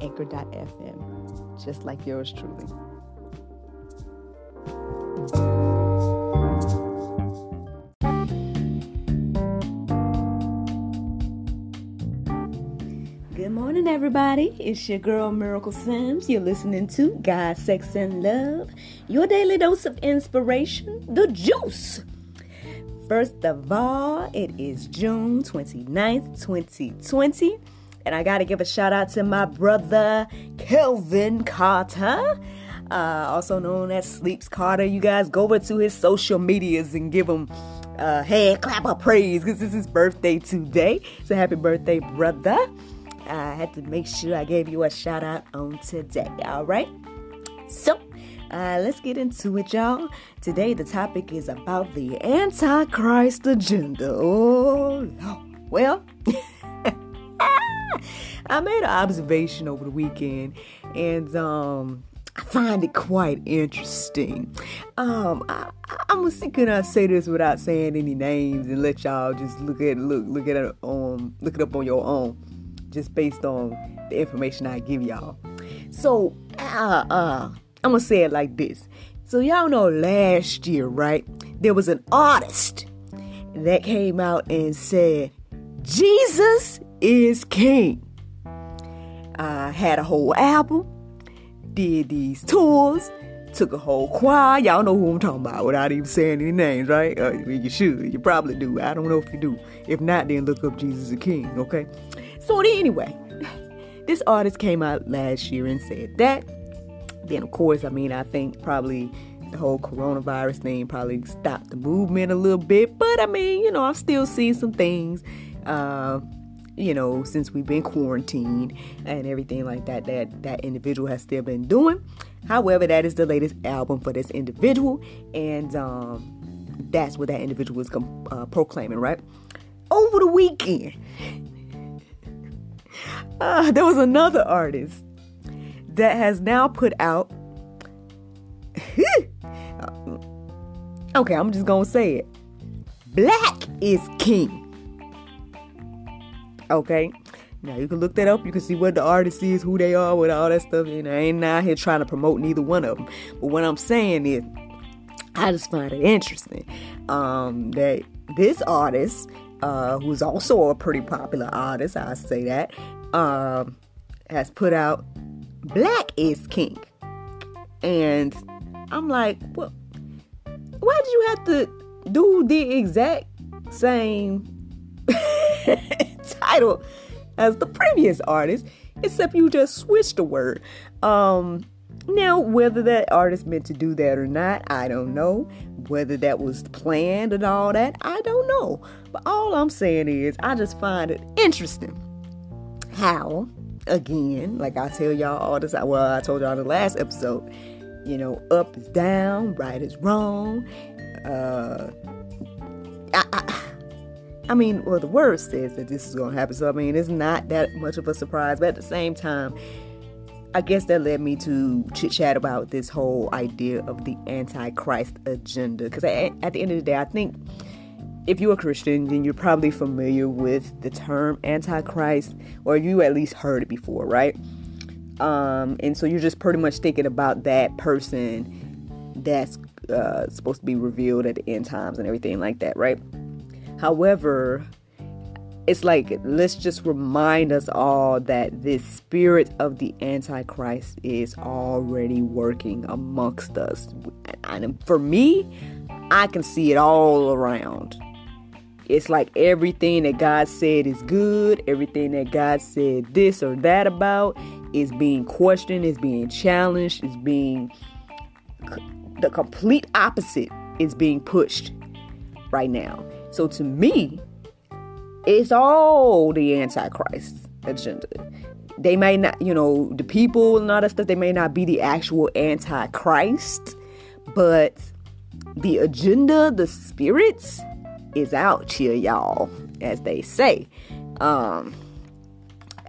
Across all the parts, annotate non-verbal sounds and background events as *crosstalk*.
anchor.fm, just like yours truly. Good morning, everybody. It's your girl Miracle Sims. You're listening to God, Sex, and Love, your daily dose of inspiration, the juice. First of all, it is June 29th, 2020. And I got to give a shout out to my brother, Kelvin Carter, uh, also known as Sleeps Carter. You guys go over to his social medias and give him a hand clap of praise because it's his birthday today. So happy birthday, brother. I had to make sure I gave you a shout out on today. All right. So, uh, let's get into it, y'all. Today, the topic is about the Antichrist agenda. Oh. Well, *laughs* I made an observation over the weekend, and um, I find it quite interesting. Um, I, am gonna I say this without saying any names and let y'all just look at look look at it um look it up on your own, just based on the information I give y'all. So, uh, uh, I'm gonna say it like this. So y'all know last year, right? There was an artist that came out and said, Jesus is king. I had a whole album, did these tours, took a whole choir. Y'all know who I'm talking about without even saying any names, right? Uh, you should. You probably do. I don't know if you do. If not, then look up Jesus the King, okay? So anyway, *laughs* this artist came out last year and said that. Then, of course, I mean, I think probably the whole coronavirus thing probably stopped the movement a little bit. But I mean, you know, I've still seen some things. Uh, you know, since we've been quarantined and everything like that, that that individual has still been doing. However, that is the latest album for this individual, and um, that's what that individual is uh, proclaiming, right? Over the weekend, *laughs* uh, there was another artist that has now put out. *laughs* okay, I'm just gonna say it. Black is king. Okay. Now you can look that up. You can see what the artist is, who they are, with all that stuff. And I ain't out here trying to promote neither one of them. But what I'm saying is, I just find it interesting um, that this artist, uh, who's also a pretty popular artist, I say that, um, has put out "Black is King," and I'm like, well, why did you have to do the exact same? *laughs* title as the previous artist, except you just switched the word. Um, now, whether that artist meant to do that or not, I don't know. Whether that was planned and all that, I don't know. But all I'm saying is, I just find it interesting how, again, like I tell y'all all time, well, I told y'all in the last episode, you know, up is down, right is wrong. Uh, I, I, I mean, well, the word says that this is going to happen. So, I mean, it's not that much of a surprise. But at the same time, I guess that led me to chit chat about this whole idea of the Antichrist agenda. Because at the end of the day, I think if you're a Christian, then you're probably familiar with the term Antichrist, or you at least heard it before, right? Um, and so you're just pretty much thinking about that person that's uh, supposed to be revealed at the end times and everything like that, right? However, it's like let's just remind us all that this spirit of the antichrist is already working amongst us. And for me i can see it all around. It's like everything that god said is good everything that god said this or that about is being questioned is being challenged is being the complete opposite is being pushed right now so to me, it's all the Antichrist agenda. they may not, you know, the people and all that stuff, they may not be the actual antichrist, but the agenda, the spirits is out here, y'all, as they say. Um,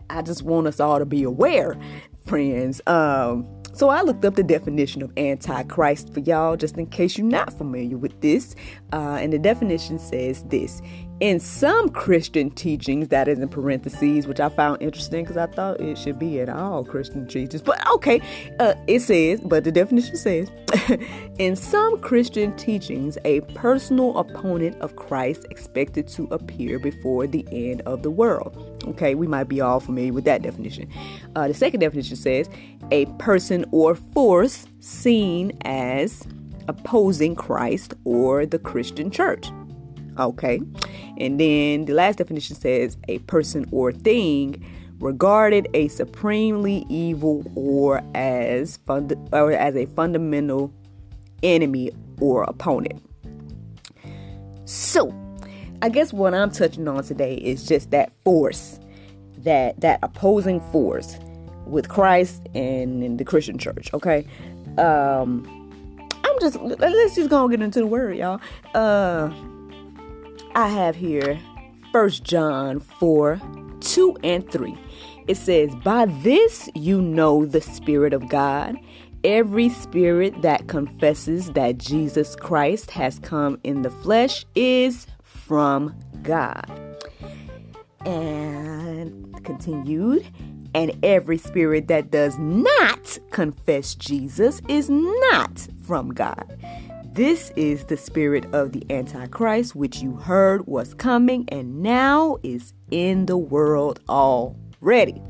I just want us all to be aware, friends. Um, so I looked up the definition of antichrist for y'all, just in case you're not familiar with this. Uh, and the definition says this in some Christian teachings, that is in parentheses, which I found interesting because I thought it should be in all Christian teachings. But okay, uh, it says, but the definition says, *laughs* in some Christian teachings, a personal opponent of Christ expected to appear before the end of the world. Okay, we might be all familiar with that definition. Uh, the second definition says, a person or force seen as opposing Christ or the Christian church. Okay. And then the last definition says a person or thing regarded a supremely evil or as fund- or as a fundamental enemy or opponent. So, I guess what I'm touching on today is just that force, that that opposing force with Christ and in the Christian church, okay? Um I'm just let's just go and get into the word, y'all. Uh I have here First John 4 2 and 3. It says, By this you know the Spirit of God. Every spirit that confesses that Jesus Christ has come in the flesh is from God. And continued, and every spirit that does not confess Jesus is not from God. This is the spirit of the Antichrist, which you heard was coming and now is in the world already.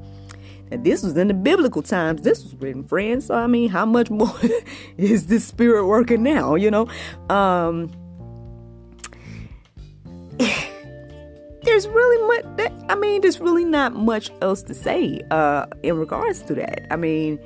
Now, this was in the biblical times. This was written, friends. So, I mean, how much more *laughs* is this spirit working now? You know, um, there's really much. That, I mean, there's really not much else to say uh, in regards to that. I mean,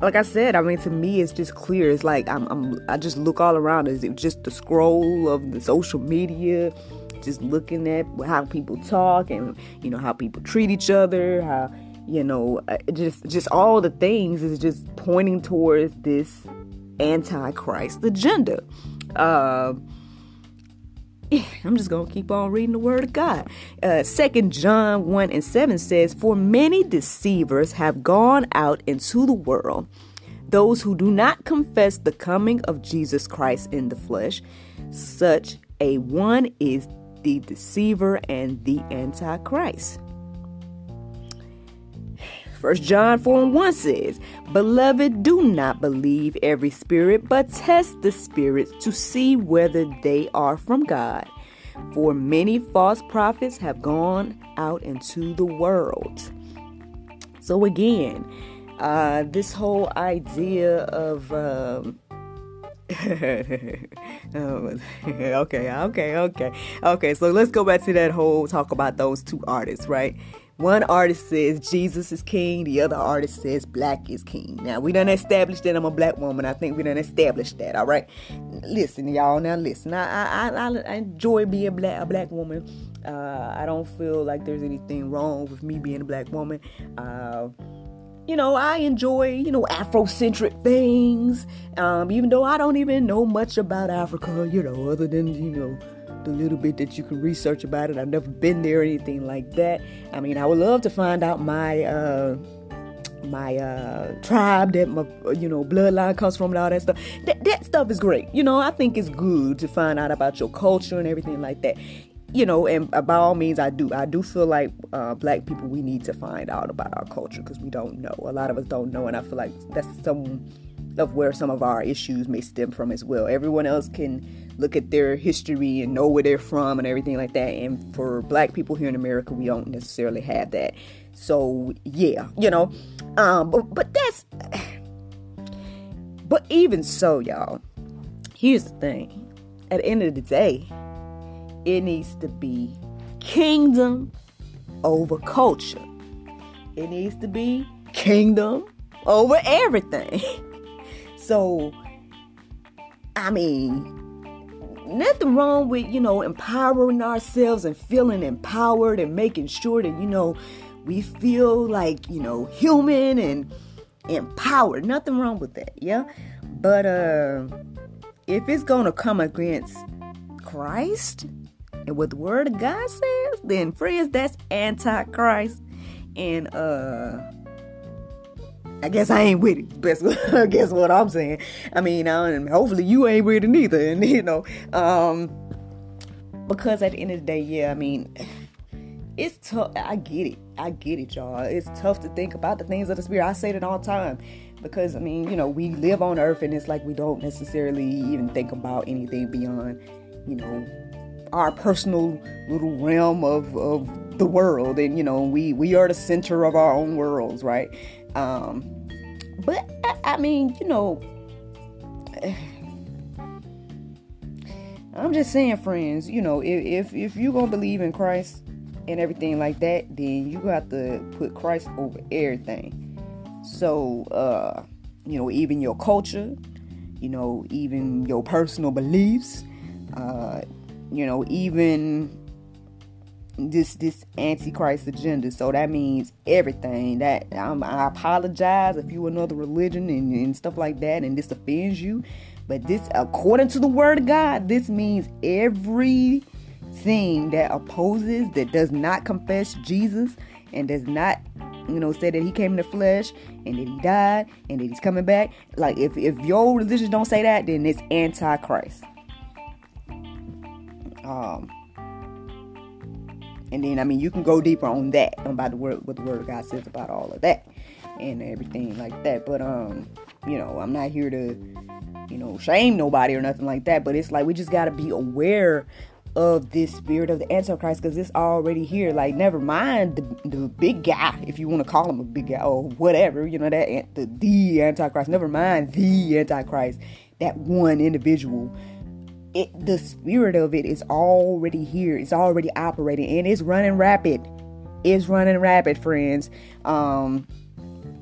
like I said, I mean, to me, it's just clear. It's like I'm, I'm I just look all around. Is it just the scroll of the social media, just looking at how people talk and you know how people treat each other, how you know, uh, just just all the things is just pointing towards this antichrist agenda. Uh, *laughs* I'm just gonna keep on reading the word of God. Uh, Second John 1 and 7 says, For many deceivers have gone out into the world, those who do not confess the coming of Jesus Christ in the flesh. Such a one is the deceiver and the antichrist. First John 4 and 1 says, Beloved, do not believe every spirit, but test the spirits to see whether they are from God. For many false prophets have gone out into the world. So again, uh, this whole idea of um, *laughs* oh, *laughs* okay, okay, okay, okay. So let's go back to that whole talk about those two artists, right? One artist says Jesus is king, the other artist says black is king. Now, we done established that I'm a black woman. I think we done established that, all right? Listen, y'all, now listen. I, I, I, I enjoy being black, a black woman. Uh, I don't feel like there's anything wrong with me being a black woman. Uh, you know, I enjoy, you know, Afrocentric things, um, even though I don't even know much about Africa, you know, other than, you know, the little bit that you can research about it. I've never been there or anything like that. I mean, I would love to find out my uh, my uh, tribe that my you know bloodline comes from and all that stuff. That that stuff is great. You know, I think it's good to find out about your culture and everything like that. You know, and by all means, I do. I do feel like uh, black people we need to find out about our culture because we don't know. A lot of us don't know, and I feel like that's some of where some of our issues may stem from as well. Everyone else can look at their history and know where they're from and everything like that. And for black people here in America, we don't necessarily have that. So yeah, you know, um, but but that's, *sighs* but even so, y'all. Here's the thing: at the end of the day, it needs to be kingdom over culture. It needs to be kingdom over everything. *laughs* So, I mean, nothing wrong with, you know, empowering ourselves and feeling empowered and making sure that, you know, we feel like, you know, human and empowered. Nothing wrong with that, yeah? But uh if it's gonna come against Christ and what the word of God says, then friends, that's antichrist. And uh I guess I ain't with it. That's *laughs* guess what I'm saying. I mean, uh, hopefully you ain't with it neither. *laughs* And you know, um, because at the end of the day, yeah, I mean, it's tough. I get it. I get it, y'all. It's tough to think about the things of the spirit. I say it all the time because I mean, you know, we live on earth and it's like we don't necessarily even think about anything beyond, you know, our personal little realm of of the world and you know we we are the center of our own worlds right um, but I, mean, you know, *sighs* I'm just saying, friends. You know, if if if you gonna believe in Christ and everything like that, then you got to put Christ over everything. So, uh, you know, even your culture, you know, even your personal beliefs, uh, you know, even this this antichrist agenda. So that means everything that um, i apologize if you another religion and, and stuff like that and this offends you. But this according to the word of god this means everything that opposes that does not confess jesus and does not you know say that he came in the flesh and that he died and that he's coming back. Like if, if your religion don't say that then it's antichrist. Um and then I mean you can go deeper on that about the word what the word of God says about all of that and everything like that. But um, you know, I'm not here to, you know, shame nobody or nothing like that. But it's like we just gotta be aware of this spirit of the Antichrist because it's already here. Like, never mind the, the big guy, if you want to call him a big guy or whatever, you know, that the, the Antichrist. Never mind the Antichrist, that one individual it the spirit of it is already here. It's already operating and it's running rapid. It's running rapid, friends. Um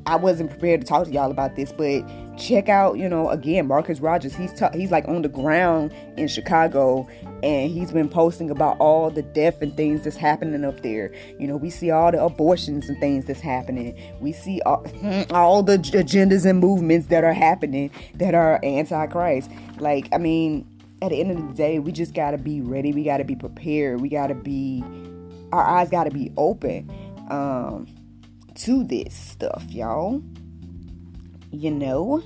I wasn't prepared to talk to y'all about this, but check out, you know, again, Marcus Rogers. He's he's like on the ground in Chicago, and he's been posting about all the death and things that's happening up there. You know, we see all the abortions and things that's happening. We see all, *laughs* all the agendas and movements that are happening that are anti-Christ. Like, I mean, at the end of the day, we just got to be ready. We got to be prepared. We got to be, our eyes got to be open um, to this stuff, y'all. You know?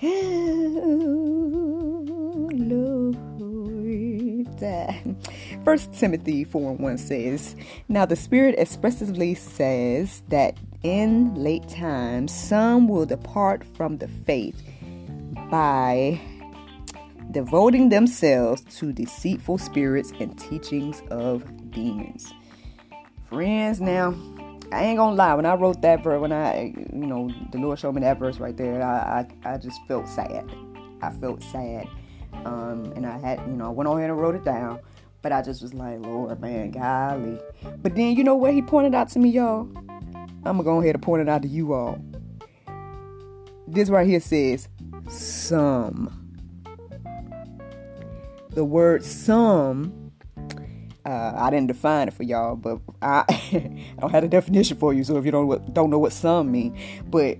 *sighs* First Timothy 4 and 1 says, Now the Spirit expressively says that in late times some will depart from the faith by devoting themselves to deceitful spirits and teachings of demons. Friends, now, I ain't gonna lie, when I wrote that verse, when I, you know, the Lord showed me that verse right there, I, I, I just felt sad. I felt sad. Um, and I had, you know, I went on here and wrote it down. But I just was like, Lord, man, golly. But then, you know what he pointed out to me, y'all? I'm gonna go ahead and point it out to you all. This right here says, some. The word some, uh, I didn't define it for y'all, but I, *laughs* I don't have a definition for you. So if you don't don't know what some mean, but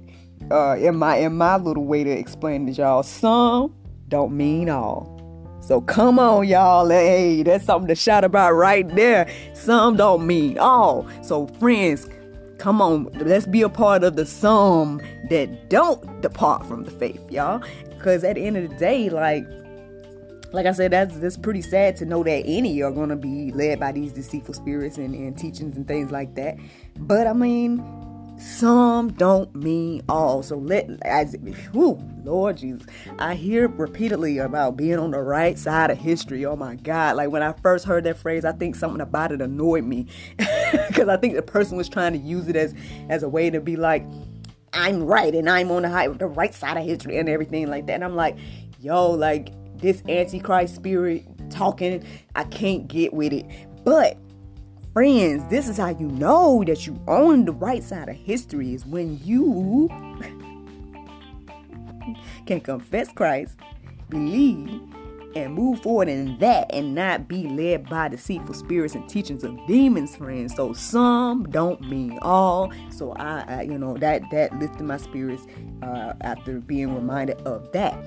uh, in my in my little way to explain to y'all, some don't mean all. So come on, y'all. Hey, that's something to shout about right there. Some don't mean all. So friends, Come on, let's be a part of the some that don't depart from the faith, y'all. Because at the end of the day, like, like I said, that's that's pretty sad to know that any are gonna be led by these deceitful spirits and, and teachings and things like that. But I mean, some don't mean all. So let as whew, Lord Jesus, I hear repeatedly about being on the right side of history. Oh my God! Like when I first heard that phrase, I think something about it annoyed me *laughs* because I think the person was trying to use it as as a way to be like, I'm right and I'm on the, high, the right side of history and everything like that. And I'm like, yo, like this antichrist spirit talking, I can't get with it. But friends, this is how you know that you own the right side of history is when you *laughs* can confess Christ, believe, and move forward in that and not be led by deceitful spirits and teachings of demons, friends. So some don't mean all. So I, I you know, that that lifted my spirits uh, after being reminded of that.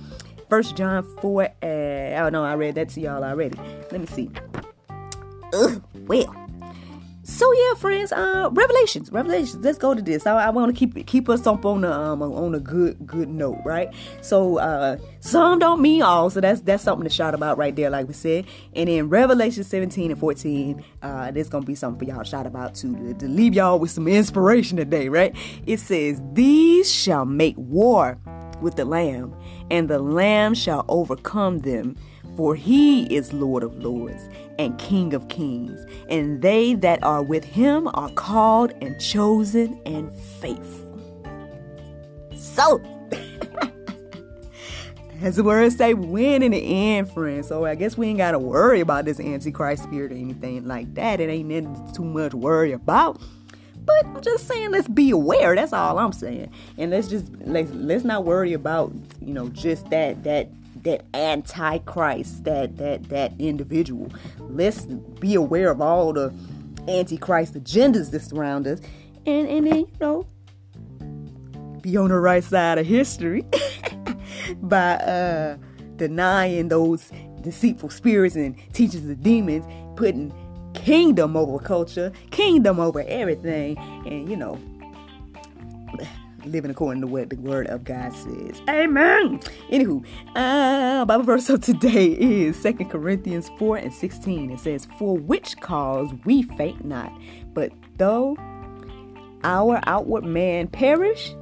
First John 4, uh, oh no, I read that to y'all already. Let me see. Ugh, well, so yeah, friends. Uh, Revelations, Revelations. Let's go to this. I, I want to keep keep us up on the um on a good good note, right? So uh, some don't mean all, so that's that's something to shout about right there, like we said. And in Revelation 17 and 14, uh, there's gonna be something for y'all to shout about too to, to leave y'all with some inspiration today, right? It says, "These shall make war with the Lamb, and the Lamb shall overcome them." For he is Lord of lords and King of kings, and they that are with him are called and chosen and faithful. So, *laughs* as the words say, win in the end, friends. So I guess we ain't gotta worry about this antichrist spirit or anything like that. It ain't too much worry about. But I'm just saying, let's be aware. That's all I'm saying. And let's just let's let's not worry about you know just that that that antichrist, that that that individual. Let's be aware of all the antichrist agendas that surround us, and and then you know be on the right side of history *laughs* by uh, denying those deceitful spirits and teachers of demons, putting kingdom over culture, kingdom over everything, and you know living according to what the word of God says. Amen. Anywho, uh, Bible verse of today is Second Corinthians 4 and 16. It says, For which cause we faint not, but though our outward man perish,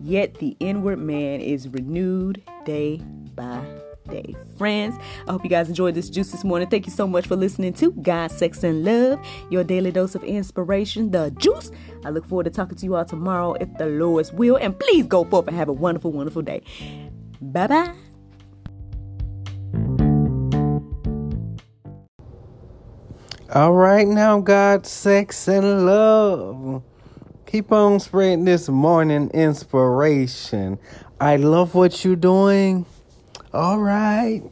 yet the inward man is renewed day by day. Friends, I hope you guys enjoyed this juice this morning. Thank you so much for listening to God, Sex, and Love, your daily dose of inspiration, the juice. I look forward to talking to you all tomorrow if the Lord's will. And please go forth and have a wonderful, wonderful day. Bye bye. All right, now, God, sex, and love. Keep on spreading this morning inspiration. I love what you're doing. All right.